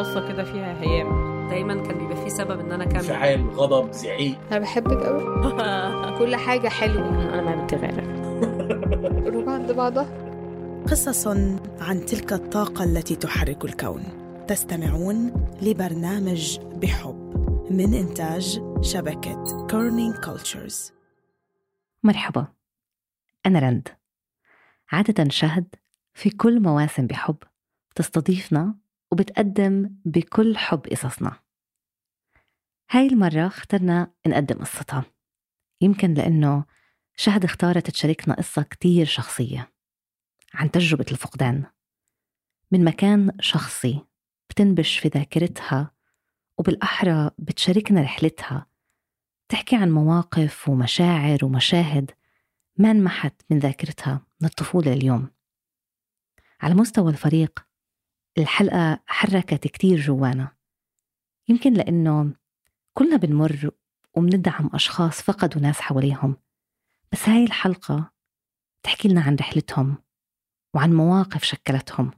بصة كده فيها هيام. دايما كان بيبقى في سبب إن أنا أكمل. انفعال غضب زعيق. أنا بحبك قوي كل حاجة حلوة. أنا ما بتغير روح عند بعضها. قصص عن تلك الطاقة التي تحرك الكون. تستمعون لبرنامج بحب من إنتاج شبكة Kerning Cultures مرحبا. أنا رند. عادة شهد في كل مواسم بحب بتستضيفنا وبتقدم بكل حب قصصنا. هاي المرة اخترنا نقدم قصتها. يمكن لأنه شهد اختارت تشاركنا قصة كتير شخصية عن تجربة الفقدان. من مكان شخصي بتنبش في ذاكرتها وبالأحرى بتشاركنا رحلتها. تحكي عن مواقف ومشاعر ومشاهد ما انمحت من ذاكرتها من الطفولة اليوم. على مستوى الفريق الحلقة حركت كتير جوانا. يمكن لأنه كلنا بنمر وبندعم أشخاص فقدوا ناس حواليهم. بس هاي الحلقة تحكي لنا عن رحلتهم وعن مواقف شكلتهم.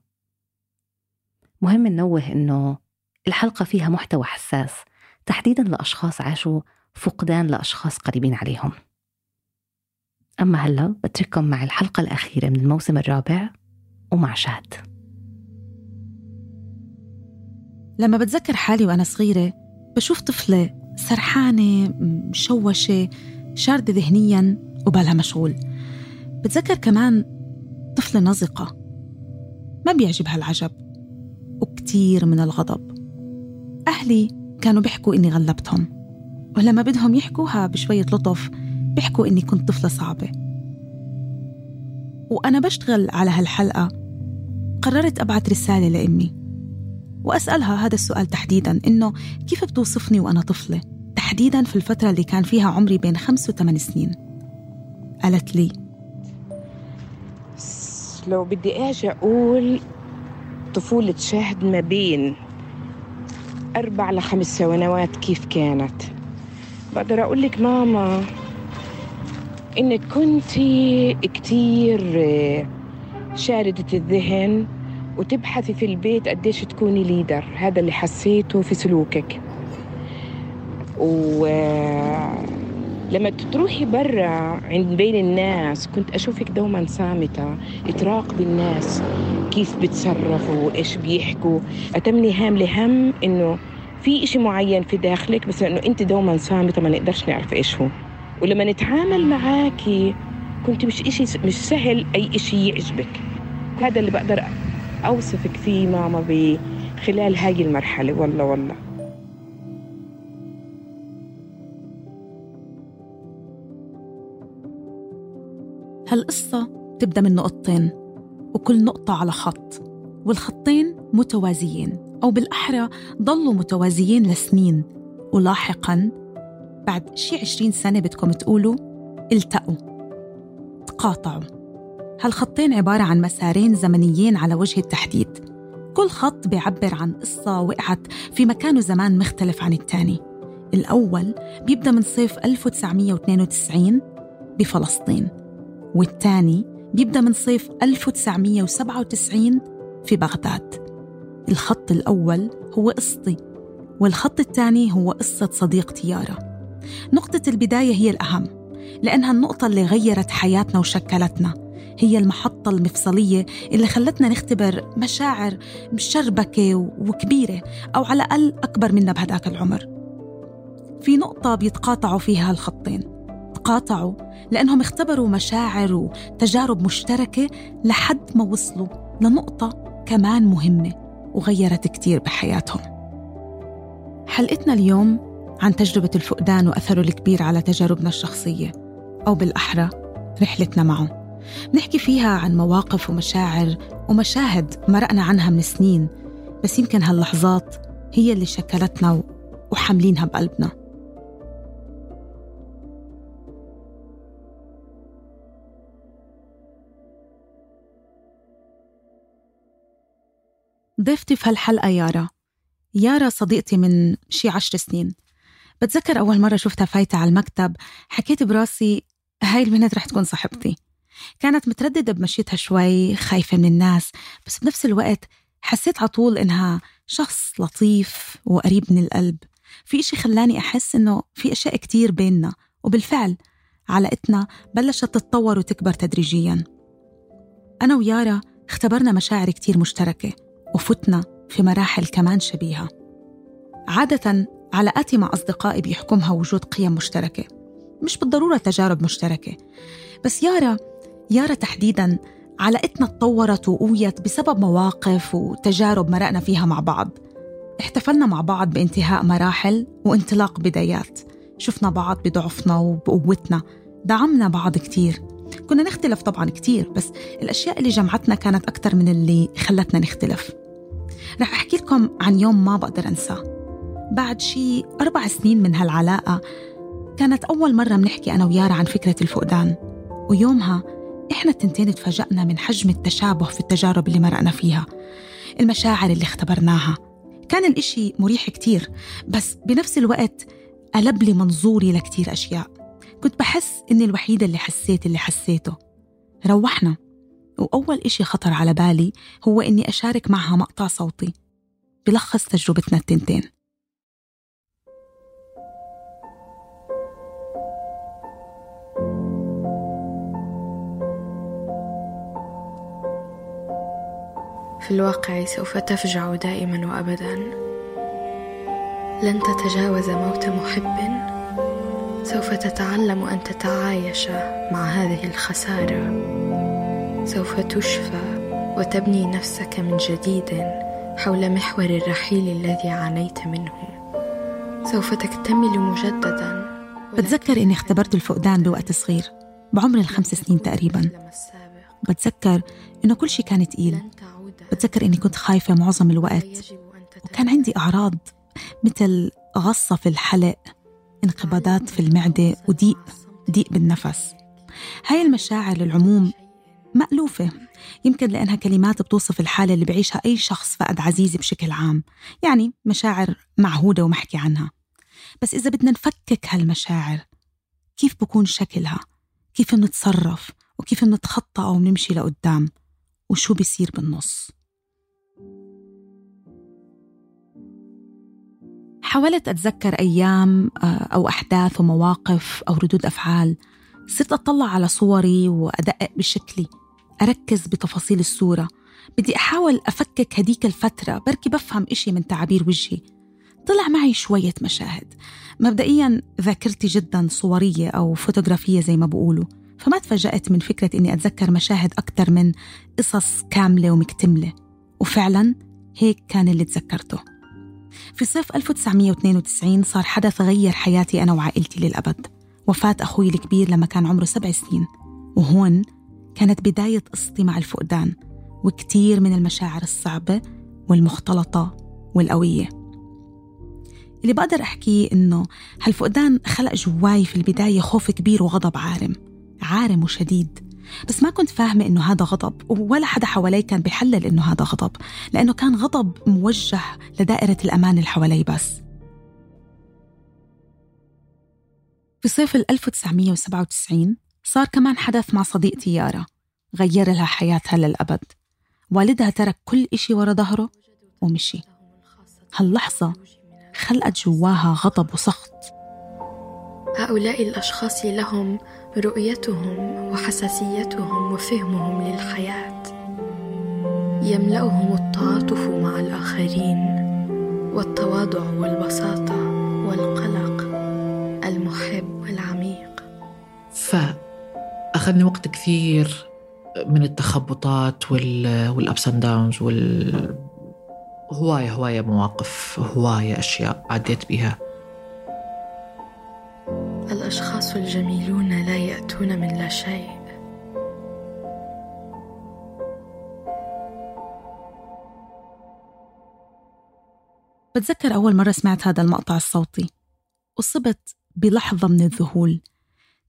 مهم ننوه إنه الحلقة فيها محتوى حساس تحديدا لأشخاص عاشوا فقدان لأشخاص قريبين عليهم. أما هلأ بترككم مع الحلقة الأخيرة من الموسم الرابع ومع شهد. لما بتذكر حالي وأنا صغيرة بشوف طفلة سرحانة مشوشة شاردة ذهنيا وبالها مشغول. بتذكر كمان طفلة نزقة ما بيعجبها العجب وكتير من الغضب. أهلي كانوا بيحكوا إني غلبتهم ولما بدهم يحكوها بشوية لطف بيحكوا إني كنت طفلة صعبة. وأنا بشتغل على هالحلقة قررت أبعت رسالة لأمي. وأسألها هذا السؤال تحديدا إنه كيف بتوصفني وأنا طفلة؟ تحديدا في الفترة اللي كان فيها عمري بين خمس وثمان سنين. قالت لي لو بدي أجي أقول طفولة شهد ما بين أربع لخمس سنوات كيف كانت. بقدر أقول لك ماما إنك كنتي كتير شاردة الذهن وتبحثي في البيت قديش تكوني ليدر. هذا اللي حسيته في سلوكك. و لما تروحي برا عند بين الناس كنت أشوفك دوما صامتة تراقبي الناس كيف بتصرفوا وإيش بيحكوا. أتمني هام لهم إنه في إشي معين في داخلك بس إنه أنت دوما صامتة ما نقدرش نعرف إيش هو. ولما نتعامل معاكي كنت مش إشي مش سهل أي إشي يعجبك. هذا اللي بقدر أوصفك فيه ماما بخلال هاي المرحلة. والله والله. هالقصة تبدأ من نقطتين وكل نقطة على خط. والخطين متوازيين أو بالأحرى ضلوا متوازيين لسنين. ولاحقاً بعد شي عشرين سنة بدكم تقولوا التقوا. تقاطعوا. هالخطين عبارة عن مسارين زمنيين على وجه التحديد. كل خط بيعبر عن قصة وقعت في مكان وزمان مختلف عن الثاني الأول بيبدأ من صيف 1992 بفلسطين والثاني بيبدأ من صيف 1997 في بغداد. الخط الأول هو قصتي والخط الثاني هو قصة صديقتي يارا نقطة البداية هي الأهم لأنها النقطة اللي غيرت حياتنا وشكلتنا. هي المحطة المفصلية اللي خلتنا نختبر مشاعر مشربكة وكبيرة أو على الأقل أكبر منا بهداك العمر. في نقطة بيتقاطعوا فيها الخطين تقاطعوا لأنهم اختبروا مشاعر وتجارب مشتركة لحد ما وصلوا لنقطة كمان مهمة وغيرت كتير بحياتهم. حلقتنا اليوم عن تجربة الفقدان وأثره الكبير على تجاربنا الشخصية أو بالأحرى رحلتنا معه نحكي فيها عن مواقف ومشاعر ومشاهد مرقنا عنها من سنين بس يمكن هاللحظات هي اللي شكلتنا وحاملينها بقلبنا. ضيفتي في هالحلقة يارا. يارا صديقتي من شي عشر سنين. بتذكر أول مرة شفتها فايتة على المكتب حكيت براسي هاي البنت رح تكون صاحبتي. كانت مترددة بمشيتها شوي خايفة من الناس بس بنفس الوقت حسيت على طول إنها شخص لطيف وقريب من القلب. في إشي خلاني أحس إنه في أشياء كتير بيننا وبالفعل علاقتنا بلشت تتطور وتكبر تدريجياً. أنا ويارا اختبرنا مشاعر كتير مشتركة وفتنا في مراحل كمان شبيهة. عادة علاقاتي مع أصدقائي بيحكمها وجود قيم مشتركة مش بالضرورة تجارب مشتركة. بس يارا يارا تحديداً علاقتنا تطورت وقويت بسبب مواقف وتجارب مرقنا فيها مع بعض. احتفلنا مع بعض بانتهاء مراحل وانطلاق بدايات. شفنا بعض بضعفنا وبقوتنا. دعمنا بعض كتير. كنا نختلف طبعا كتير بس الأشياء اللي جمعتنا كانت أكتر من اللي خلتنا نختلف. رح أحكي لكم عن يوم ما بقدر أنساه. بعد شي أربع سنين من هالعلاقة كانت أول مرة منحكي أنا ويارا عن فكرة الفقدان. ويومها إحنا التنتين تفاجأنا من حجم التشابه في التجارب اللي مرقنا فيها المشاعر اللي اختبرناها. كان الإشي مريح كتير بس بنفس الوقت قلب لي منظوري لكتير أشياء. كنت بحس إني الوحيدة اللي حسيت اللي حسيته. روحنا وأول إشي خطر على بالي هو إني أشارك معها مقطع صوتي. بلخص تجربتنا التنتين. الواقع سوف تفجع دائما وابدا. لن تتجاوز موت محب. سوف تتعلم أن تتعايش مع هذه الخسارة. سوف تشفى وتبني نفسك من جديد حول محور الرحيل الذي عانيت منه. سوف تكتمل مجددا. بتذكر إني اختبرت الفقدان بوقت صغير بعمر الخمس سنين تقريبا. بتذكر إنه كل شيء كان تقيل. بتذكر إني كنت خايفة معظم الوقت. وكان عندي أعراض مثل غصة في الحلق انقباضات في المعدة وضيق ضيق بالنفس. هاي المشاعر للعموم مألوفة يمكن لأنها كلمات بتوصف الحالة اللي بعيشها أي شخص فقد عزيزي بشكل عام يعني مشاعر معهودة ومحكي عنها. بس إذا بدنا نفكك هالمشاعر كيف بكون شكلها؟ كيف بنتصرف وكيف بنتخطى أو بنمشي لقدام؟ وشو بيصير بالنص؟ حاولت أتذكر أيام آه، أو أحداث ومواقف أو ردود أفعال صرت أطلع على صوري وأدقق بشكلي أركز بتفاصيل الصورة. بدي أحاول أفكك هديك الفترة بركي بفهم إشي من تعابير وجهي. طلع معي شوية مشاهد. مبدئيا ذاكرتي جدا صورية أو فوتوغرافية زي ما بقولوا فما تفاجأت من فكرة إني أتذكر مشاهد أكثر من قصص كاملة ومكتملة. وفعلا هيك كان اللي تذكرته. في صيف 1992 صار حدث غير حياتي أنا وعائلتي للأبد. وفاة أخوي الكبير لما كان عمره سبع سنين. وهون كانت بداية قصتي مع الفقدان وكتير من المشاعر الصعبة والمختلطة والقوية. اللي بقدر أحكيه إنه هالفقدان خلق جواي في البداية خوف كبير وغضب عارم. عارم وشديد. بس ما كنت فاهمة إنه هذا غضب ولا حدا حوالي كان بيحلل إنه هذا غضب لأنه كان غضب موجه لدائرة الأمان اللي حوالي بس. في صيف 1997 صار كمان حدث مع صديقتي يارا غير لها حياتها للأبد. والدها ترك كل إشي ورا ظهره ومشي. هاللحظة خلقت جواها غضب وسخط. هؤلاء الأشخاص لهم رؤيتهم وحساسيتهم وفهمهم للحياة. يملأهم التعاطف مع الآخرين والتواضع والبساطة والقلق المحب والعميق. فأخذني وقت كثير من التخبطات وال والابس اند داونز وال هواية هواية مواقف هواية أشياء عديت بها الأشخاص الجميلون لا يأتون من لا شيء. بتذكر أول مرة سمعت هذا المقطع الصوتي؟ أصبت بلحظة من الذهول.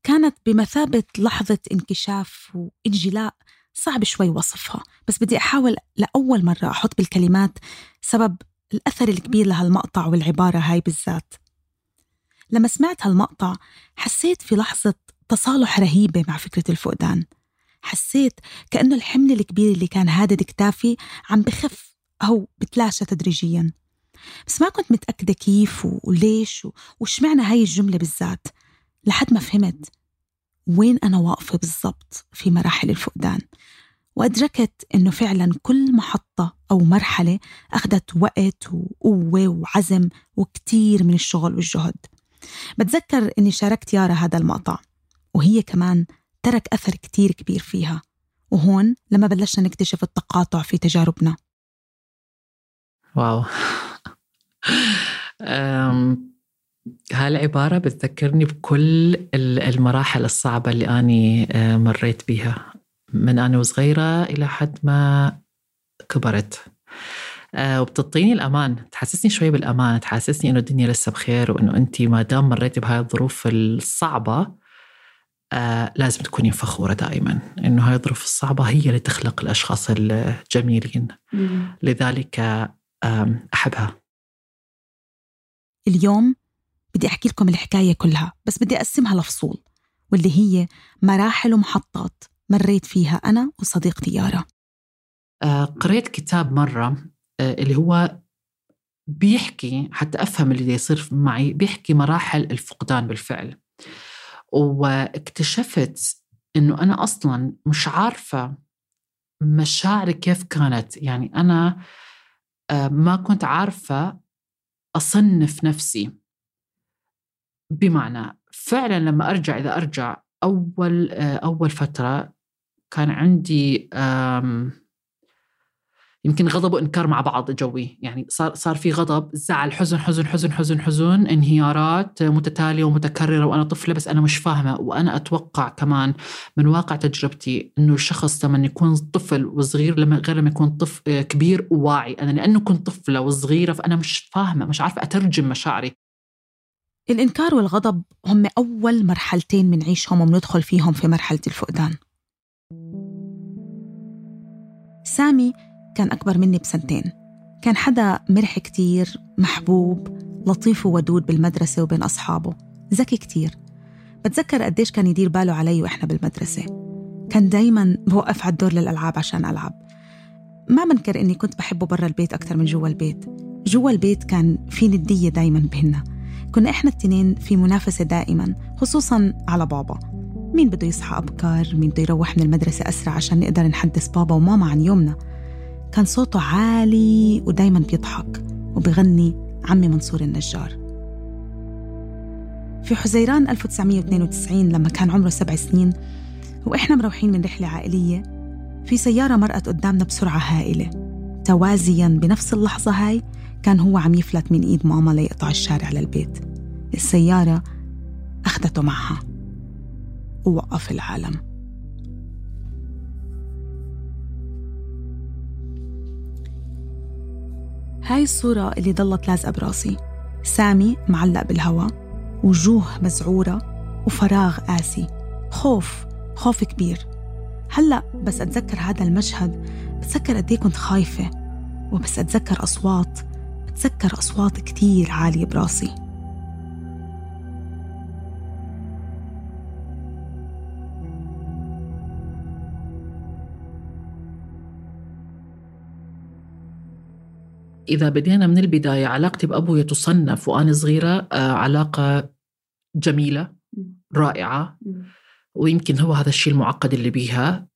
كانت بمثابة لحظة انكشاف وانجلاء. صعب شوي وصفها بس بدي أحاول لأول مرة أحط بالكلمات سبب الأثر الكبير لهالمقطع والعبارة هاي بالذات. لما سمعت هالمقطع حسيت في لحظة تصالح رهيبة مع فكرة الفقدان. حسيت كأنه الحمل الكبير اللي كان هادد كتافي عم بخف أو بتلاشى تدريجيا. بس ما كنت متأكدة كيف وليش وش معنى هاي الجملة بالذات لحد ما فهمت وين أنا واقفة بالضبط في مراحل الفقدان. وأدركت إنه فعلا كل محطة أو مرحلة أخذت وقت وقوة وعزم وكتير من الشغل والجهد. بتذكر إني شاركت يارا هذا المقطع وهي كمان ترك أثر كتير كبير فيها وهون لما بلشنا نكتشف التقاطع في تجاربنا. واو. هالعبارة بتذكرني بكل المراحل الصعبة اللي أني مريت بها من أنا وصغيرة إلى حد ما كبرت. وبتعطيني الأمان تحسسني شوي بالأمان تحسسني إنه الدنيا لسه بخير وإنه أنت ما دام مريتي بهاي الظروف الصعبة آه لازم تكوني فخورة دائما إنه هاي الظروف الصعبة هي اللي تخلق الأشخاص الجميلين. لذلك أحبها. اليوم بدي أحكي لكم الحكاية كلها بس بدي أقسمها لفصول واللي هي مراحل ومحطات مريت فيها أنا وصديقتي يارا. آه قريت كتاب مرة آه اللي هو بيحكي حتى أفهم اللي يصير معي بيحكي مراحل الفقدان بالفعل. واكتشفت إنه أنا أصلا مش عارفة مشاعري كيف كانت. يعني أنا آه، ما كنت عارفة أصنف نفسي. بمعنى فعلا لما أرجع إذا أرجع أول آه، أول فترة كان عندي يمكن غضب وإنكار مع بعض جوي. يعني صار صار في غضب زعل حزن حزن حزن حزن حزن انهيارات متتالية ومتكررة وأنا طفلة بس أنا مش فاهمة. وأنا أتوقع كمان من واقع تجربتي إنه الشخص لما يكون طفل وصغير لما غير لما يكون طفل كبير وواعي أنا لأنه كنت طفلة وصغيرة فأنا مش فاهمة مش عارفة أترجم مشاعري. الإنكار والغضب هم أول مرحلتين بنعيشهم وبندخل فيهم في مرحلة الفقدان. سامي كان أكبر مني بسنتين. كان حدا مرح كتير محبوب لطيف وودود بالمدرسة وبين أصحابه. ذكي كتير. بتذكر قديش كان يدير باله علي وإحنا بالمدرسة. كان دايما بوقف على الدور للألعاب عشان ألعب. ما منكر إني كنت بحبه برا البيت أكتر من جوا البيت. جوا البيت كان في ندية دايما بيننا. كنا إحنا التنين في منافسة دائما خصوصا على بابا. مين بده يصحى أبكر مين بده يروح من المدرسة أسرع عشان نقدر نحدث بابا وماما عن يومنا؟ كان صوته عالي ودايما بيضحك وبغني عمي منصور النجار. في حزيران 1992 لما كان عمره سبع سنين وإحنا مروحين من رحلة عائلية في سيارة مرقت قدامنا بسرعة هائلة. توازيا بنفس اللحظة هاي كان هو عم يفلت من إيد ماما ليقطع الشارع للبيت. السيارة أخذته معها. ووقف العالم. هاي الصورة اللي ضلت لازقة براسي سامي معلق بالهوا وجوه مزعورة وفراغ قاسي. خوف خوف كبير. هلأ بس أتذكر هذا المشهد بتذكر قد كنت خايفة وبس أتذكر أصوات بتذكر أصوات كتير عالية براسي. إذا بدينا من البداية علاقتي بأبويا تصنف وأنا صغيرة آه، علاقة جميلة رائعة. ويمكن هو هذا الشيء المعقد اللي بيها.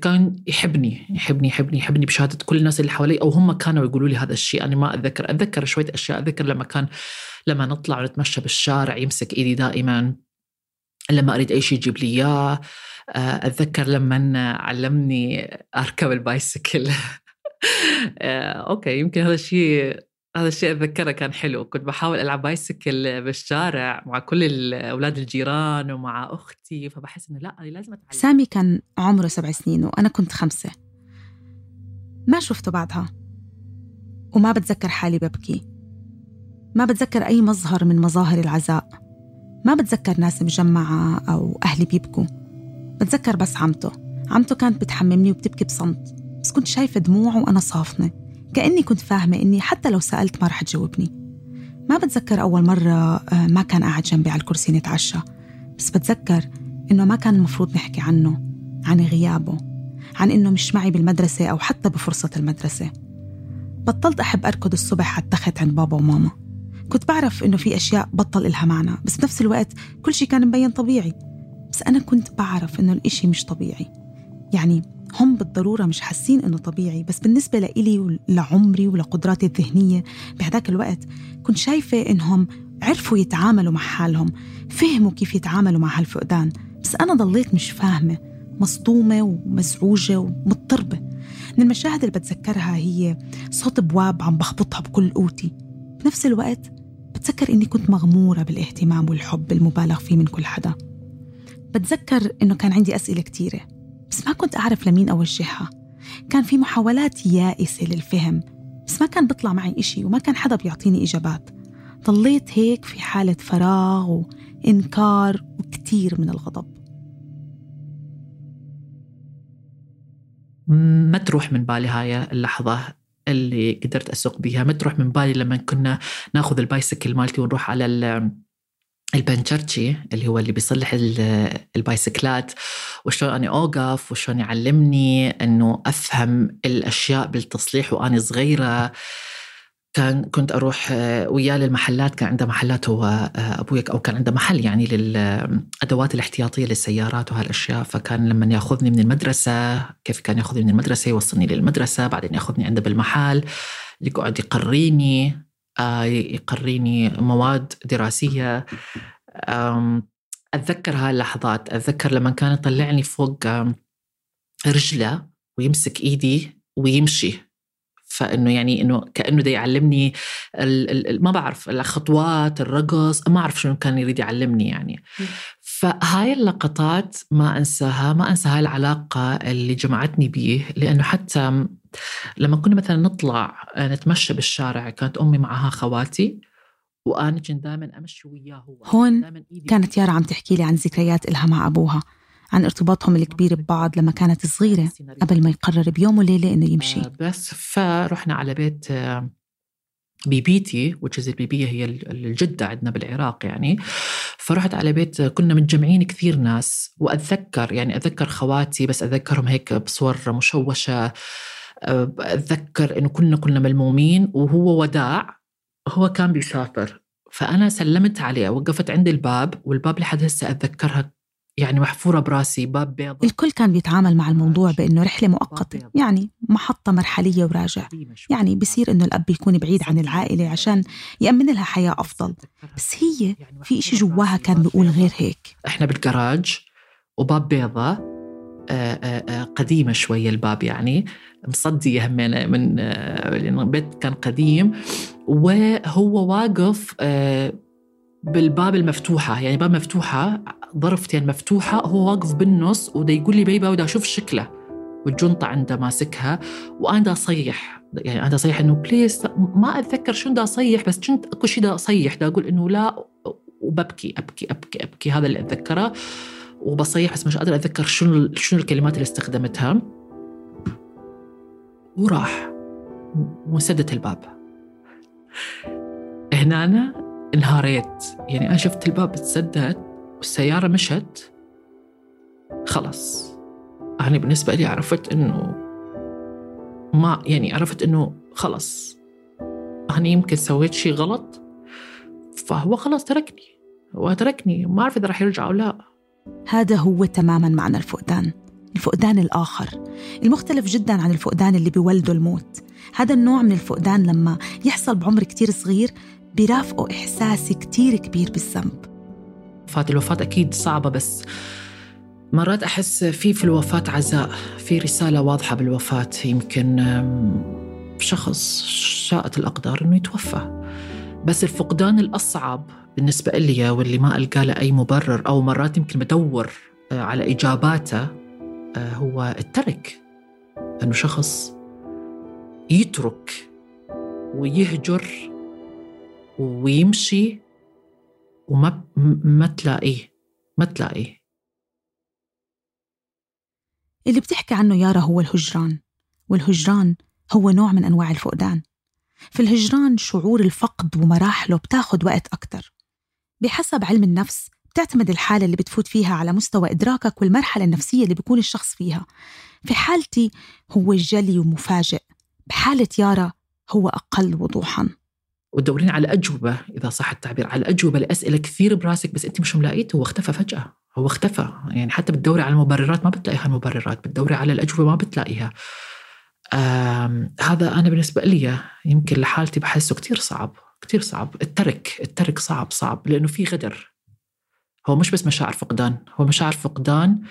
كان يحبني يحبني يحبني يحبني بشهادة كل الناس اللي حوالي. أو هم كانوا يقولوا لي هذا الشيء. أنا ما أتذكر. أتذكر شوية أشياء. أتذكر لما كان لما نطلع ونتمشى بالشارع يمسك إيدي دائما. لما أريد أي شيء يجيب لي إياه. آه، أتذكر لما علمني أركب البايسكل. أوكي يمكن هذا الشيء هذا الشيء أتذكره كان حلو. كنت بحاول ألعب بأيسكل بالشارع مع كل أولاد الجيران ومع أختي فبحس إنه لا أنا لازم أتعلم. سامي كان عمره سبع سنين وأنا كنت خمسة. ما شفته بعدها. وما بتذكر حالي ببكي. ما بتذكر أي مظهر من مظاهر العزاء. ما بتذكر ناس مجمعة أو أهلي بيبكوا. بتذكر بس عمته. عمته كانت بتحممني وبتبكي بصمت. بس كنت شايفة دموعه وأنا صافنة. كأني كنت فاهمة إني حتى لو سألت ما رح تجاوبني. ما بتذكر أول مرة آه، ما كان قاعد جنبي على الكرسي نتعشى. بس بتذكر إنه ما كان المفروض نحكي عنه عن غيابه عن إنه مش معي بالمدرسة أو حتى بفرصة المدرسة. بطلت أحب أركض الصبح على التخت عند بابا وماما. كنت بعرف إنه في أشياء بطل إلها معنى بس بنفس الوقت كل شيء كان مبين طبيعي. بس أنا كنت بعرف إنه الإشي مش طبيعي. يعني هم بالضرورة مش حاسين إنه طبيعي بس بالنسبة لإلي ولعمري ولقدراتي الذهنية بهداك الوقت كنت شايفة إنهم عرفوا يتعاملوا مع حالهم فهموا كيف يتعاملوا مع هالفقدان بس أنا ضليت مش فاهمة مصدومة ومزعوجة ومضطربة. من المشاهد اللي بتذكرها هي صوت بواب عم بخبطها بكل قوتي. بنفس الوقت بتذكر إني كنت مغمورة بالاهتمام والحب المبالغ فيه من كل حدا. بتذكر إنه كان عندي أسئلة كتيرة. بس ما كنت أعرف لمين أوجهها. كان في محاولات يائسة للفهم بس ما كان بيطلع معي إشي وما كان حدا بيعطيني إجابات. ضليت هيك في حالة فراغ وإنكار وكتير من الغضب. ما تروح من بالي هاي اللحظة اللي قدرت أسوق بيها. ما تروح من بالي لما كنا ناخذ البايسكل مالتي ونروح على البنشرتشي اللي هو اللي بيصلح البايسكلات وشلون أنا أوقف وشلون يعلمني أنه أفهم الأشياء بالتصليح وأنا صغيرة. كان كنت أروح آه، وياه للمحلات كان عنده محلات هو آه، أبوي أو كان عنده محل يعني للادوات الاحتياطية للسيارات وهالأشياء. فكان لما يأخذني من المدرسة كيف كان يأخذني من المدرسة؟ يوصلني للمدرسة بعدين يأخذني عنده بالمحل يقعد يقريني. يقريني مواد دراسية. اتذكر هاي اللحظات أتذكر لما كان يطلعني فوق رجلة ويمسك إيدي ويمشي. فإنه يعني إنه كأنه ده يعلمني ما بعرف الخطوات الرقص ما أعرف شنو كان يريد يعلمني يعني. فهاي اللقطات ما أنساها ما أنسى هاي العلاقة اللي جمعتني به لأنه حتى لما كنا مثلا نطلع نتمشى بالشارع كانت أمي معها خواتي وأنا كنت دائما أمشي وياه هو. هون كانت يارا عم تحكي لي عن ذكريات إلها مع أبوها عن ارتباطهم الكبير ببعض لما كانت صغيرة قبل ما يقرر بيوم وليلة إنه يمشي. آه، بس فرحنا على بيت بيبيتي وتشز البيبية هي الجدة عندنا بالعراق يعني. فرحت على بيت كنا متجمعين كثير ناس وأتذكر يعني أتذكر خواتي بس أتذكرهم هيك بصور مشوشة. أتذكر إنه كنا كنا ملمومين وهو وداع هو كان بيسافر. فأنا سلمت عليه وقفت عند الباب والباب لحد هسه أتذكرها يعني محفورة براسي باب بيض الكل كان بيتعامل مع الموضوع بأنه رحلة مؤقتة يعني محطة مرحلية وراجع. يعني بصير أنه الأب يكون بعيد عن العائلة عشان يأمن لها حياة أفضل. بس هي يعني في إشي جواها كان بيقول غير هيك. إحنا بالجراج وباب بيضة قديمة شوية الباب يعني. مصدية همين من البيت كان قديم. وهو واقف بالباب المفتوحة. يعني باب مفتوحة ظرفتين مفتوحة هو واقف بالنص ودا يقول لي بيبا ودا أشوف شكله. والجنطة عنده ماسكها وأنا دا أصيح. يعني أنا أصيح إنه بليز ما أتذكر شو دا أصيح بس كنت أكو شيء دا أصيح. دا أقول إنه لا وببكي أبكي أبكي أبكي. هذا اللي أتذكره. وبصيح بس مش قادر أتذكر شنو شنو الكلمات اللي استخدمتها. وراح وسدت الباب. هنا أنا انهاريت يعني أنا شفت الباب تسدد والسيارة مشت. خلص أنا بالنسبة لي عرفت إنه ما يعني عرفت إنه خلص أنا يمكن سويت شيء غلط فهو خلاص تركني. هو تركني. ما أعرف إذا راح يرجع أو لا. هذا هو تماما معنى الفقدان. الفقدان الآخر. المختلف جدا عن الفقدان اللي بيولده الموت. هذا النوع من الفقدان لما يحصل بعمر كتير صغير بيرافقه إحساس كتير كبير بالذنب. وفاة الوفاة أكيد صعبة بس مرات أحس في في الوفاة عزاء في رسالة واضحة بالوفاة. يمكن شخص شاءت الأقدار أنه يتوفى. بس الفقدان الأصعب بالنسبة لي واللي ما ألقى له أي مبرر أو مرات يمكن بدور آه، على إجاباته آه، هو الترك أنه شخص يترك ويهجر ويمشي وما ما تلاقيه ما تلاقيه. اللي بتحكي عنه يارا هو الهجران والهجران هو نوع من أنواع الفقدان. في الهجران شعور الفقد ومراحله بتاخد وقت أكتر. بحسب علم النفس بتعتمد الحالة اللي بتفوت فيها على مستوى إدراكك والمرحلة النفسية اللي بيكون الشخص فيها. في حالتي هو جلي ومفاجئ. بحالة يارا هو أقل وضوحاً. وتدورين على أجوبة إذا صح التعبير على أجوبة لأسئلة كثير براسك بس أنت مش ملاقيته هو اختفى فجأة. هو اختفى. يعني حتى بتدوري على المبررات ما بتلاقيها المبررات بتدوري على الأجوبة ما بتلاقيها. هذا أنا بالنسبة لي يمكن لحالتي بحسه كتير صعب كتير صعب. الترك الترك صعب صعب لأنه في غدر. هو مش بس مشاعر فقدان هو مشاعر فقدان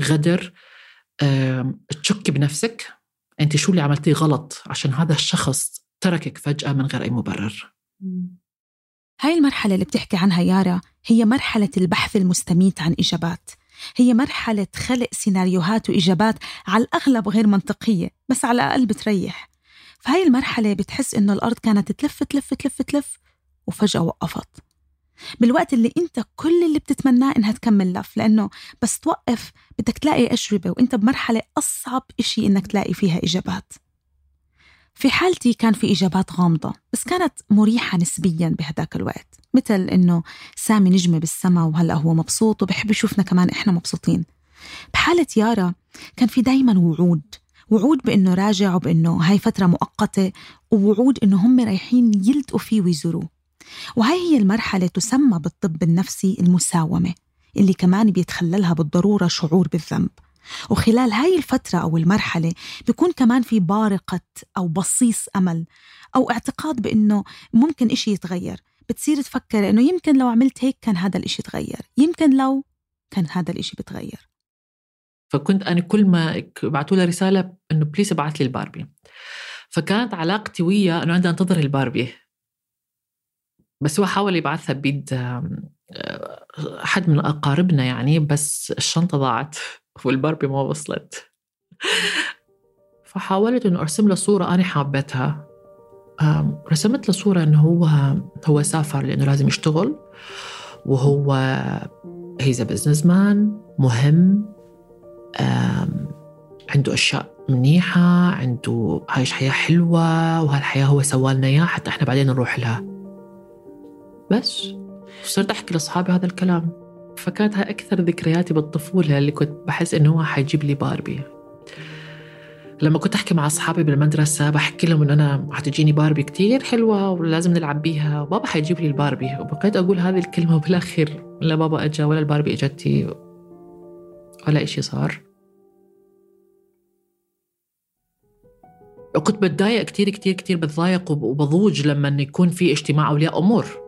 غدر. تشكي بنفسك. أنت شو اللي عملتيه غلط؟ عشان هذا الشخص تركك فجأة من غير أي مبرر. هاي المرحلة اللي بتحكي عنها يارا هي مرحلة البحث المستميت عن إجابات. هي مرحلة خلق سيناريوهات وإجابات على الأغلب غير منطقية بس على الأقل بتريح. فهاي المرحلة بتحس إنه الأرض كانت تلف تلف تلف تلف وفجأة وقفت. بالوقت اللي أنت كل اللي بتتمناه إنها تكمل لف لأنه بس توقف بدك تلاقي أجوبة وأنت بمرحلة أصعب إشي إنك تلاقي فيها إجابات. في حالتي كان في إجابات غامضة بس كانت مريحة نسبيا بهداك الوقت مثل إنه سامي نجمة بالسما وهلأ هو مبسوط وبحب يشوفنا كمان إحنا مبسوطين. بحالة يارا كان في دايما وعود وعود بإنه راجع وبإنه هاي فترة مؤقتة ووعود إنه هم رايحين يلتقوا فيه ويزوروه. وهي هي المرحلة تسمى بالطب النفسي المساومة اللي كمان بيتخللها بالضرورة شعور بالذنب. وخلال هاي الفترة أو المرحلة بيكون كمان في بارقة أو بصيص أمل أو اعتقاد بأنه ممكن إشي يتغير. بتصير تفكر أنه يمكن لو عملت هيك كان هذا الإشي تغير يمكن لو كان هذا الإشي بتغير. فكنت أنا كل ما بعثوا لي رسالة أنه please ابعث لي الباربي. فكانت علاقتي وياه أنه عندي أنتظر الباربي. بس هو حاول يبعثها بيد حد من أقاربنا يعني بس الشنطة ضاعت. والباربي ما وصلت. فحاولت إنه أرسم له صورة أنا حابتها. رسمت له صورة إنه هو هو سافر لأنه لازم يشتغل. وهو هيز بزنس مان مهم. عنده أشياء منيحة عنده عايش حياة حلوة وهالحياة هو سوالنا إياها حتى إحنا بعدين نروح لها. بس صرت أحكي لأصحابي هذا الكلام. فكانت هاي أكثر ذكرياتي بالطفولة اللي كنت بحس إنه هو حيجيب لي باربي. لما كنت أحكي مع أصحابي بالمدرسة بحكي لهم إنه أنا حتجيني باربي كتير حلوة ولازم نلعب بيها وبابا حيجيب لي الباربي. وبقيت أقول هذه الكلمة وبالآخر لا بابا أجا ولا الباربي إجتي ولا إشي صار. وكنت بتضايق كتير كتير كتير بتضايق وبضوج لما يكون في اجتماع أولياء أمور.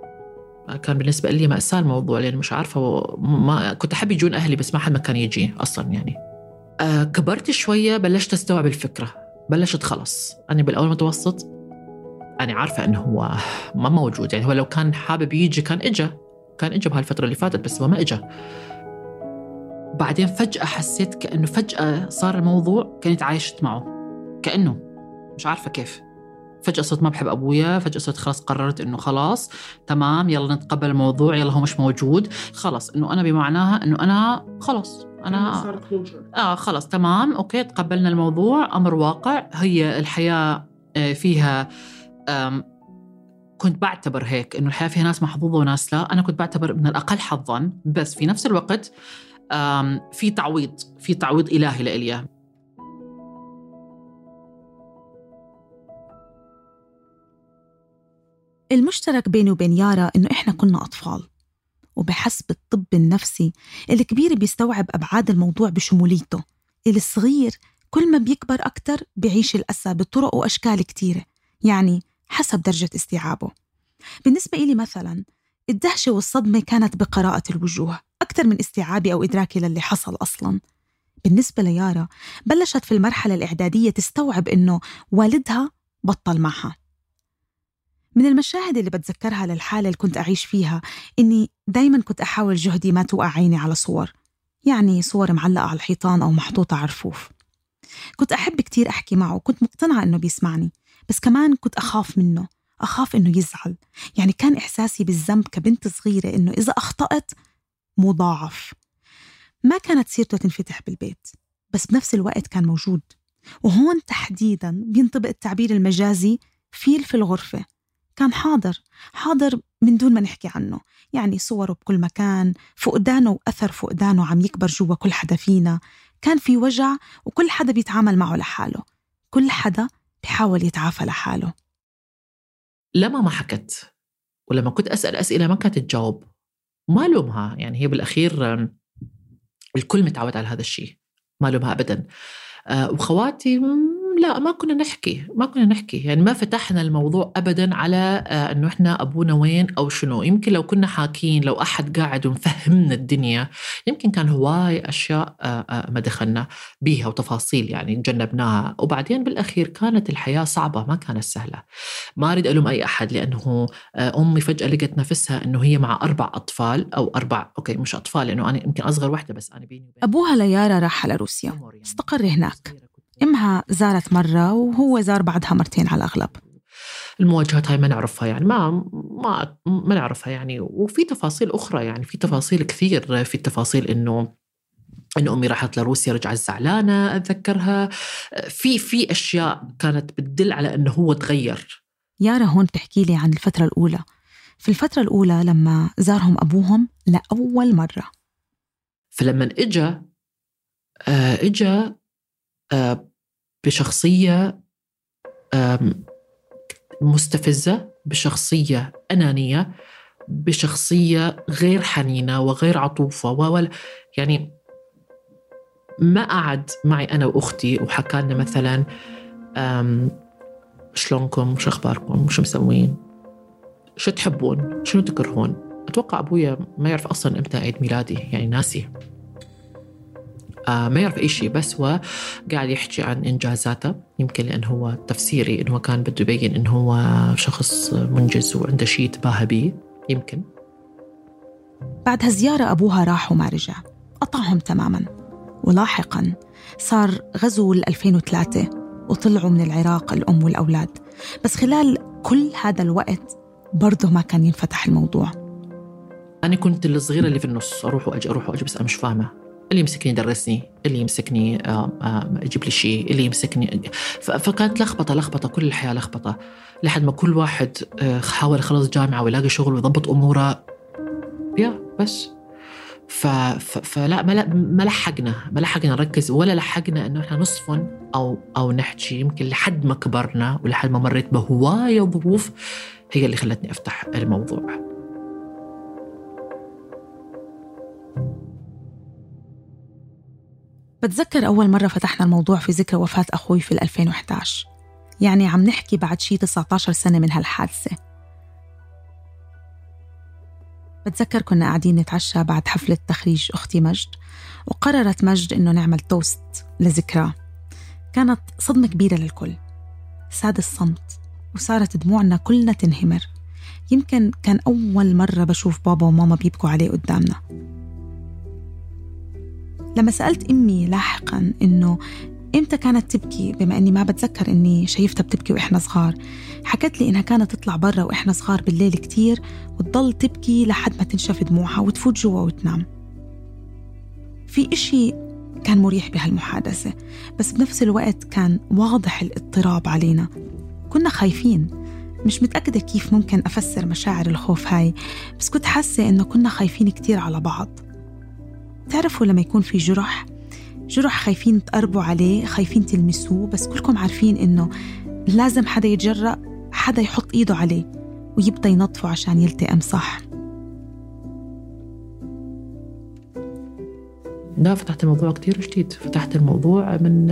كان بالنسبة لي مأساة الموضوع لأن مش عارفة ما كنت أحب يجون أهلي بس ما حد ما كان يجي أصلا يعني. آه كبرت شوية بلشت أستوعب الفكرة بلشت خلص أنا بالأول متوسط أنا عارفة إنه هو ما موجود. يعني هو لو كان حابب يجي كان إجا. كان إجا بهالفترة اللي فاتت بس هو ما إجا. بعدين فجأة حسيت كأنه فجأة صار الموضوع كنت عايشت معه. كأنه مش عارفة كيف. فجأة صرت ما بحب أبويا فجأة صرت خلاص قررت إنه خلاص تمام يلا نتقبل الموضوع يلا هو مش موجود. خلاص إنه أنا بمعناها إنه أنا خلاص أنا آه خلاص تمام أوكي تقبلنا الموضوع أمر واقع. هي الحياة آه، فيها كنت بعتبر هيك إنه الحياة فيها ناس محظوظة وناس لا. أنا كنت بعتبر من الأقل حظا بس في نفس الوقت في تعويض في تعويض إلهي لإليا. المشترك بيني وبين يارا إنه إحنا كنا أطفال. وبحسب الطب النفسي الكبير بيستوعب أبعاد الموضوع بشموليته. الصغير كل ما بيكبر أكتر بيعيش الأسى بطرق وأشكال كتيرة يعني حسب درجة استيعابه. بالنسبة إلي مثلا الدهشة والصدمة كانت بقراءة الوجوه أكثر من استيعابي أو إدراكي للي حصل أصلا. بالنسبة ليارا بلشت في المرحلة الإعدادية تستوعب إنه والدها بطل معها. من المشاهد اللي بتذكرها للحالة اللي كنت أعيش فيها إني دايما كنت أحاول جهدي ما توقع عيني على صور يعني صور معلقة على الحيطان أو محطوطة على الرفوف. كنت أحب كتير أحكي معه وكنت مقتنعة إنه بيسمعني بس كمان كنت أخاف منه أخاف إنه يزعل. يعني كان إحساسي بالذنب كبنت صغيرة إنه إذا أخطأت مضاعف. ما كانت سيرته تنفتح بالبيت بس بنفس الوقت كان موجود. وهون تحديدا بينطبق التعبير المجازي فيل في الغرفة. كان حاضر حاضر من دون ما نحكي عنه يعني صوره بكل مكان فقدانه وأثر فقدانه عم يكبر جوا كل حدا فينا كان في وجع وكل حدا بيتعامل معه لحاله كل حدا بيحاول يتعافى لحاله. لما ما حكت ولما كنت أسأل أسئلة ما كانت تجاوب ما لومها يعني هي بالأخير الكل متعود على هذا الشيء ما لومها أبدا. آه، وخواتي لا ما كنا نحكي ما كنا نحكي. يعني ما فتحنا الموضوع ابدا على آه، إنه إحنا أبونا وين أو شنو. يمكن لو كنا حاكين لو أحد قاعد ومفهمنا الدنيا يمكن كان هواي أشياء آه، آه، ما دخلنا بيها وتفاصيل يعني تجنبناها وبعدين بالأخير كانت الحياة صعبة ما كانت سهلة. ما أريد ألوم أي أحد لأنه أمي فجأة لقت نفسها إنه هي مع أربع أطفال أو أربع أوكي مش أطفال لأنه أنا يمكن أصغر وحدة بس أنا بيني أبوها ليارا راح على روسيا. استقر هناك. إمها زارت مرة وهو زار بعدها مرتين على الأغلب. المواجهات هاي ما نعرفها يعني ما ما ما نعرفها يعني. وفي تفاصيل أخرى يعني في تفاصيل كثير في التفاصيل إنه إنه أمي راحت لروسيا رجعت زعلانة أتذكرها. في في أشياء كانت بتدل على إنه هو تغير. يارا هون بتحكي لي عن الفترة الأولى. في الفترة الأولى لما زارهم أبوهم لأول مرة. فلما إجا إجا بشخصية مستفزة بشخصية أنانية بشخصية غير حنينة وغير عطوفة و يعني ما قعد معي أنا وأختي وحكى لنا مثلا شلونكم؟ شو أخباركم؟ شو مسوين؟ شو تحبون؟ شنو تكرهون؟ أتوقع أبويا ما يعرف أصلا إمتى عيد ميلادي يعني ناسي. ما يعرف أي شيء بس هو قاعد يحكي عن إنجازاته يمكن لأنه هو تفسيري إنه كان بده يبين إنه هو شخص منجز وعنده شيء يتباهى به. يمكن. بعد هالزيارة أبوها راح وما رجع. قطعهم تماما. ولاحقا صار غزو 2003 وطلعوا من العراق الأم والأولاد. بس خلال كل هذا الوقت برضه ما كان ينفتح الموضوع. أنا كنت الصغيرة اللي في النص أروح وأجي أروح وأجي بس أنا مش فاهمة. اللي يمسكني يدرسني اللي يمسكني آه، آه، يجيب لي شيء اللي يمسكني فكانت لخبطة لخبطة كل الحياة لخبطة لحد ما كل واحد آه، حاول يخلص جامعة ويلاقي شغل ويضبط أموره. يا بس. ف... ف... فلا ما ما لحقنا ما لحقنا نركز ولا لحقنا إنه إحنا نصفن أو أو نحكي. يمكن لحد ما كبرنا ولحد ما مريت بهواية ظروف هي اللي خلتني أفتح الموضوع. بتذكر أول مرة فتحنا الموضوع في ذكرى وفاة أخوي في 2011 يعني عم نحكي بعد شي 19 سنة من هالحادثة. بتذكر كنا قاعدين نتعشى بعد حفلة تخريج أختي مجد وقررت مجد إنه نعمل توست لذكراه كانت صدمة كبيرة للكل. ساد الصمت وصارت دموعنا كلنا تنهمر. يمكن كان أول مرة بشوف بابا وماما بيبكوا عليه قدامنا. لما سألت أمي لاحقا إنه إمتى كانت تبكي بما إني ما بتذكر إني شايفتها بتبكي وإحنا صغار حكت لي إنها كانت تطلع برا وإحنا صغار بالليل كتير وتضل تبكي لحد ما تنشف دموعها وتفوت جوا وتنام. في إشي كان مريح بهالمحادثة بس بنفس الوقت كان واضح الاضطراب علينا. كنا خايفين مش متأكدة كيف ممكن أفسر مشاعر الخوف هاي بس كنت حاسة إنه كنا خايفين كتير على بعض. تعرفوا لما يكون في جرح؟ جرح خايفين تقربوا عليه خايفين تلمسوه بس كلكم عارفين إنه لازم حدا يتجرأ حدا يحط إيده عليه ويبدأ ينظفه عشان يلتئم صح؟ لا فتحت الموضوع كتير جديد. فتحت الموضوع من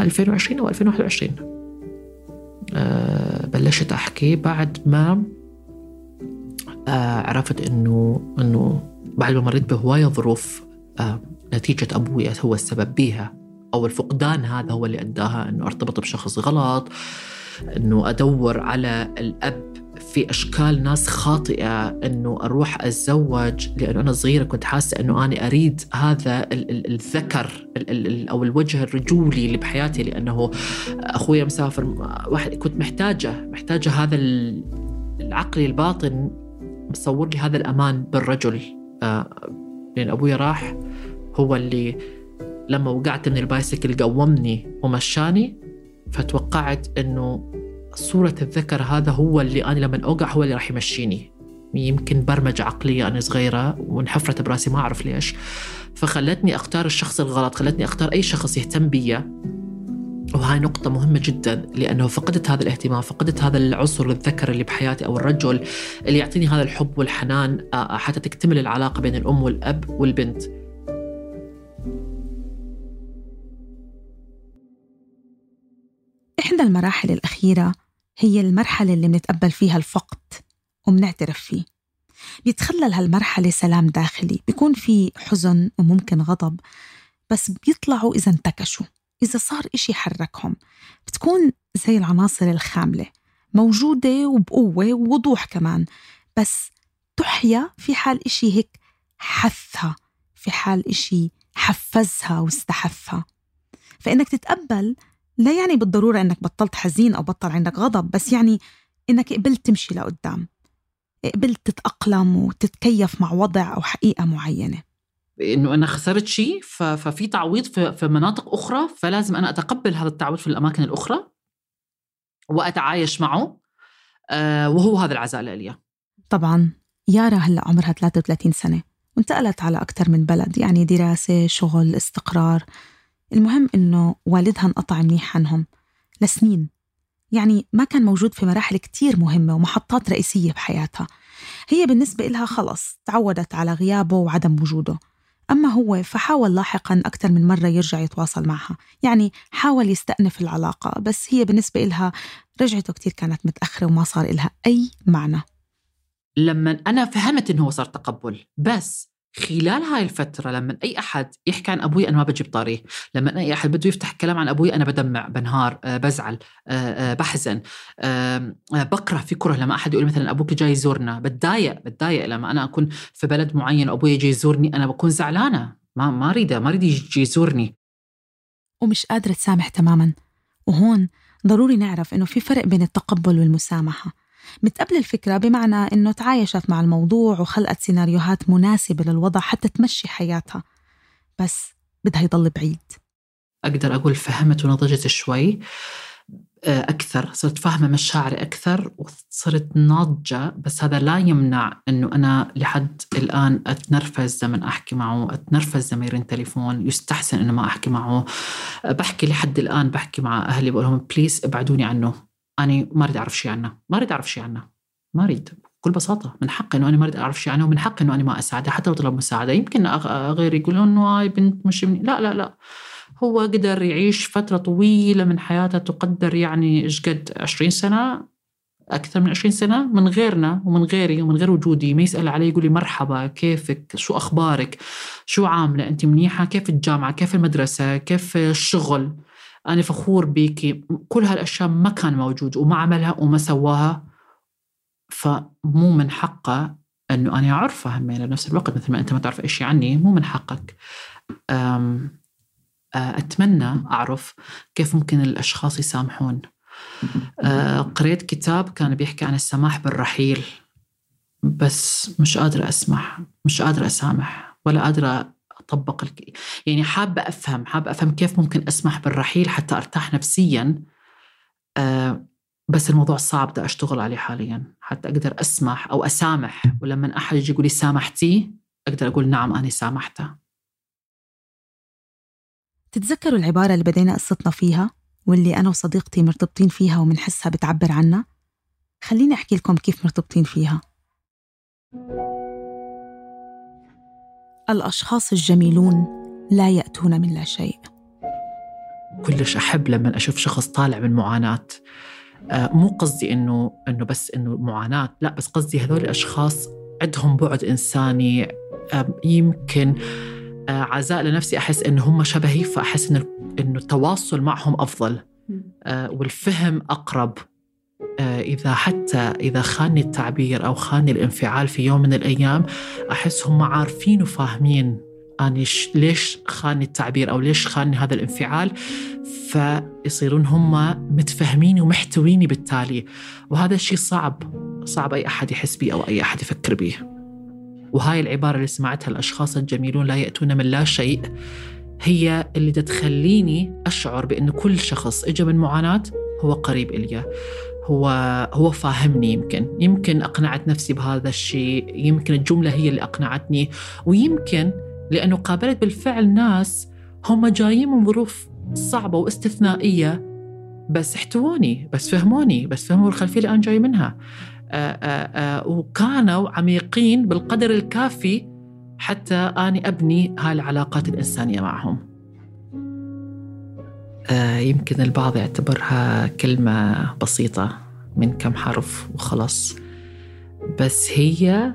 2020 أو 2021 آه، بلشت أحكي بعد ما آه، عرفت إنه إنه بعد ما مريت بهواية ظروف آه، نتيجة أبوي هو السبب بيها. أو الفقدان هذا هو اللي أداها أنه أرتبط بشخص غلط أنه أدور على الأب في أشكال ناس خاطئة أنه أروح أتزوج. لأنه أنا صغيرة كنت حاسة أنه أنا أريد هذا الذكر أو الوجه الرجولي اللي بحياتي لأنه أخويا مسافر واحد كنت محتاجة محتاجة هذا العقل الباطن مصور لي هذا الأمان بالرجل. لأن أبوي راح هو اللي لما وقعت من البايسكل قومني ومشاني فتوقعت أنه صورة الذكر هذا هو اللي أنا لما أوقع هو اللي راح يمشيني. يمكن برمجة عقلية أنا صغيرة وانحفرت براسي ما أعرف ليش. فخلتني أختار الشخص الغلط خلتني أختار أي شخص يهتم بيا. وهاي نقطة مهمة جدا لأنه فقدت هذا الاهتمام فقدت هذا العنصر الذكر اللي بحياتي أو الرجل اللي يعطيني هذا الحب والحنان آه، حتى تكتمل العلاقة بين الأم والأب والبنت. إحدى المراحل الأخيرة هي المرحلة اللي بنتقبل فيها الفقد وبنعترف فيه. بيتخلل هالمرحلة سلام داخلي بيكون في حزن وممكن غضب بس بيطلعوا إذا انتكشوا. إذا صار إشي حركهم بتكون زي العناصر الخاملة موجودة وبقوة ووضوح كمان. بس تحيا في حال إشي هيك حثها في حال إشي حفزها واستحثها فإنك تتقبل لا يعني بالضرورة إنك بطلت حزين أو بطل عندك غضب بس يعني إنك قبلت تمشي لقدام قبلت تتأقلم وتتكيف مع وضع أو حقيقة معينة. إنه أنا خسرت شيء ففي تعويض في مناطق أخرى فلازم أنا أتقبل هذا التعويض في الأماكن الأخرى وأتعايش معه آه، وهو هذا العزاء لإليا طبعا. يارا هلا عمرها 33 سنة. وانتقلت على أكثر من بلد يعني دراسة شغل استقرار. المهم إنه والدها انقطع منيح عنهم لسنين. يعني ما كان موجود في مراحل كتير مهمة ومحطات رئيسية بحياتها. هي بالنسبة إلها خلص تعودت على غيابه وعدم وجوده. أما هو فحاول لاحقا أكثر من مرة يرجع يتواصل معها. يعني حاول يستأنف العلاقة بس هي بالنسبة إلها رجعته كتير كانت متأخرة وما صار إلها أي معنى. لما أنا فهمت إنه صار تقبل بس خلال هاي الفترة لما أي أحد يحكي عن أبوي أنا ما بجيب طاريه. لما أي أحد بده يفتح كلام عن أبوي أنا بدمع بنهار آه، بزعل آه، آه، بحزن. بكره في كره لما أحد يقول مثلا أبوك جاي يزورنا. بتضايق بتضايق لما أنا أكون في بلد معين وأبوي يجي يزورني أنا بكون زعلانة. ما ما أريد ما أريد يجي يزورني. ومش قادرة تسامح تماما. وهون ضروري نعرف إنه في فرق بين التقبل والمسامحة. متقبل الفكرة بمعنى إنه تعايشت مع الموضوع وخلقت سيناريوهات مناسبة للوضع حتى تمشي حياتها. بس بدها يضل بعيد. أقدر أقول فهمت ونضجت شوي. آه، أكثر صرت فاهمة مشاعري أكثر وصرت ناضجة بس هذا لا يمنع أنه أنا لحد الآن أتنرفز لما أحكي معه أتنرفز لما يرن تليفون يستحسن أنه ما أحكي معه. بحكي لحد الآن بحكي مع أهلي بقول لهم please ابعدوني عنه. أنا ما أريد أعرف شيء عنه. ما أريد أعرف شيء عنه. ما أريد. بكل بساطة. من حقي إنه أنا ما أريد أعرف شيء عنه ومن حقي إنه أنا ما أساعده. حتى لو طلب مساعدة. يمكن غيري يقول إنه هاي بنت مش مني. لا لا لا. هو قدر يعيش فترة طويلة من حياته تقدر يعني إيش قد 20 سنة؟ أكثر من 20 سنة من غيرنا ومن غيري ومن غير وجودي. ما يسأل علي يقول لي مرحبا كيفك؟ شو أخبارك؟ شو عاملة؟ أنت منيحة؟ كيف الجامعة؟ كيف المدرسة؟ كيف الشغل؟ أنا فخور بيكي كل هالأشياء ما كان موجود وما عملها وما سواها. فمو من حقه أنه أنا أعرفه همين بنفس الوقت مثل ما أنت ما تعرف أي شيء عني مو من حقك. أتمنى أعرف كيف ممكن الأشخاص يسامحون. قريت كتاب كان بيحكي عن السماح بالرحيل بس مش قادرة أسمح مش قادرة أسامح ولا قادرة أطبق الك... يعني حابة أفهم حابة أفهم كيف ممكن أسمح بالرحيل حتى أرتاح نفسيا أه بس الموضوع صعب بدي أشتغل عليه حاليا. حتى أقدر أسمح أو أسامح ولما أحد يجي يقول لي سامحتي أقدر أقول نعم أنا سامحته تتذكروا العبارة اللي بدينا قصتنا فيها واللي أنا وصديقتي مرتبطين فيها ومنحسها بتعبر عنا؟ خليني أحكي لكم كيف مرتبطين فيها. الأشخاص الجميلون لا يأتون من لا شيء. كلش أحب لما أشوف شخص طالع من معاناة. آه، مو قصدي إنه إنه بس إنه معاناة لا بس قصدي هذول الأشخاص عندهم بعد إنساني. يمكن آه، عزاء لنفسي أحس انه هم شبهي فأحس انه إنه التواصل معهم أفضل. آه، والفهم أقرب. إذا حتى إذا خاني التعبير أو خاني الانفعال في يوم من الأيام أحس هم عارفين وفاهمين أنا ليش خاني التعبير أو ليش خاني هذا الانفعال فيصيرون هم متفهمين ومحتويني بالتالي. وهذا الشيء صعب صعب أي أحد يحس به أو أي أحد يفكر به وهاي العبارة اللي سمعتها الأشخاص الجميلون لا يأتون من لا شيء هي اللي تخليني أشعر بأن كل شخص إجا من معاناة هو قريب إلي. هو هو فاهمني يمكن. يمكن أقنعت نفسي بهذا الشيء. يمكن الجملة هي اللي أقنعتني. ويمكن لأنه قابلت بالفعل ناس هم جايين من ظروف صعبة واستثنائية بس احتووني بس فهموني بس فهموا الخلفية اللي أنا جاي منها. آآ آآ وكانوا عميقين بالقدر الكافي حتى أني أبني هاي العلاقات الإنسانية معهم. يمكن البعض يعتبرها كلمة بسيطة من كم حرف وخلص بس هي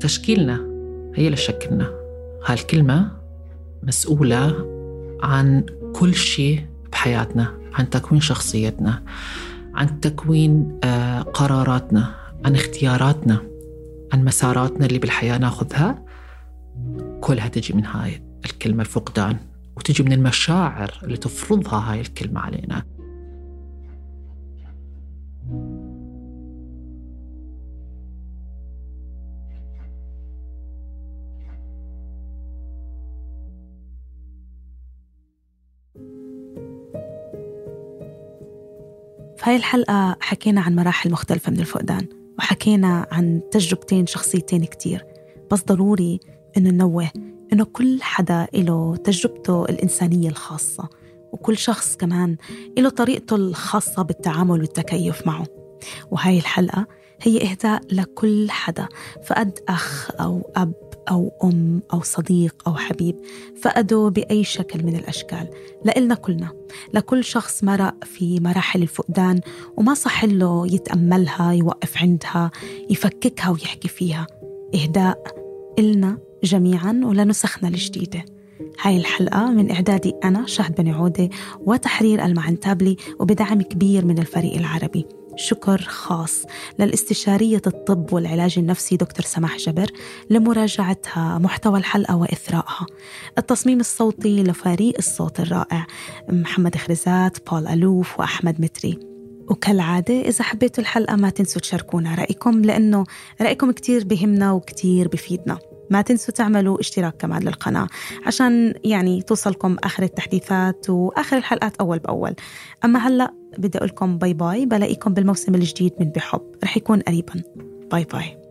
تشكيلنا هي اللي شكلنا. هاي الكلمة مسؤولة عن كل شيء بحياتنا عن تكوين شخصيتنا عن تكوين آه، قراراتنا عن اختياراتنا عن مساراتنا اللي بالحياة ناخذها. كلها تجي من هاي الكلمة الفقدان. وتجي من المشاعر اللي تفرضها هاي الكلمة علينا. في هاي الحلقة حكينا عن مراحل مختلفة من الفقدان وحكينا عن تجربتين شخصيتين كتير. بس ضروري إنه ننوه إنه كل حدا له تجربته الإنسانية الخاصة وكل شخص كمان له طريقته الخاصة بالتعامل والتكيف معه. وهاي الحلقة هي إهداء لكل حدا فقد أخ أو أب أو أم أو صديق أو حبيب فقدوا بأي شكل من الأشكال. لإلنا كلنا لكل شخص مرق في مراحل الفقدان وما صح له يتأملها يوقف عندها يفككها ويحكي فيها. إهداء إلنا جميعا ولنسخنا الجديدة هاي الحلقة من إعدادي أنا شهد بني عودة وتحرير المعنتابلي وبدعم كبير من الفريق العربي. شكر خاص للاستشارية الطب والعلاج النفسي دكتور سماح جبر لمراجعتها محتوى الحلقة وإثرائها. التصميم الصوتي لفريق الصوت الرائع محمد خرزات بول ألوف وأحمد متري. وكالعادة إذا حبيتوا الحلقة ما تنسوا تشاركونا رأيكم لأنه رأيكم كتير بهمنا وكتير بفيدنا. ما تنسوا تعملوا اشتراك كمان للقناة عشان يعني توصلكم آخر التحديثات وآخر الحلقات أول بأول. أما هلأ بدي أقول لكم bye bye بلاقيكم بالموسم الجديد من بحب. رح يكون قريبا. bye bye.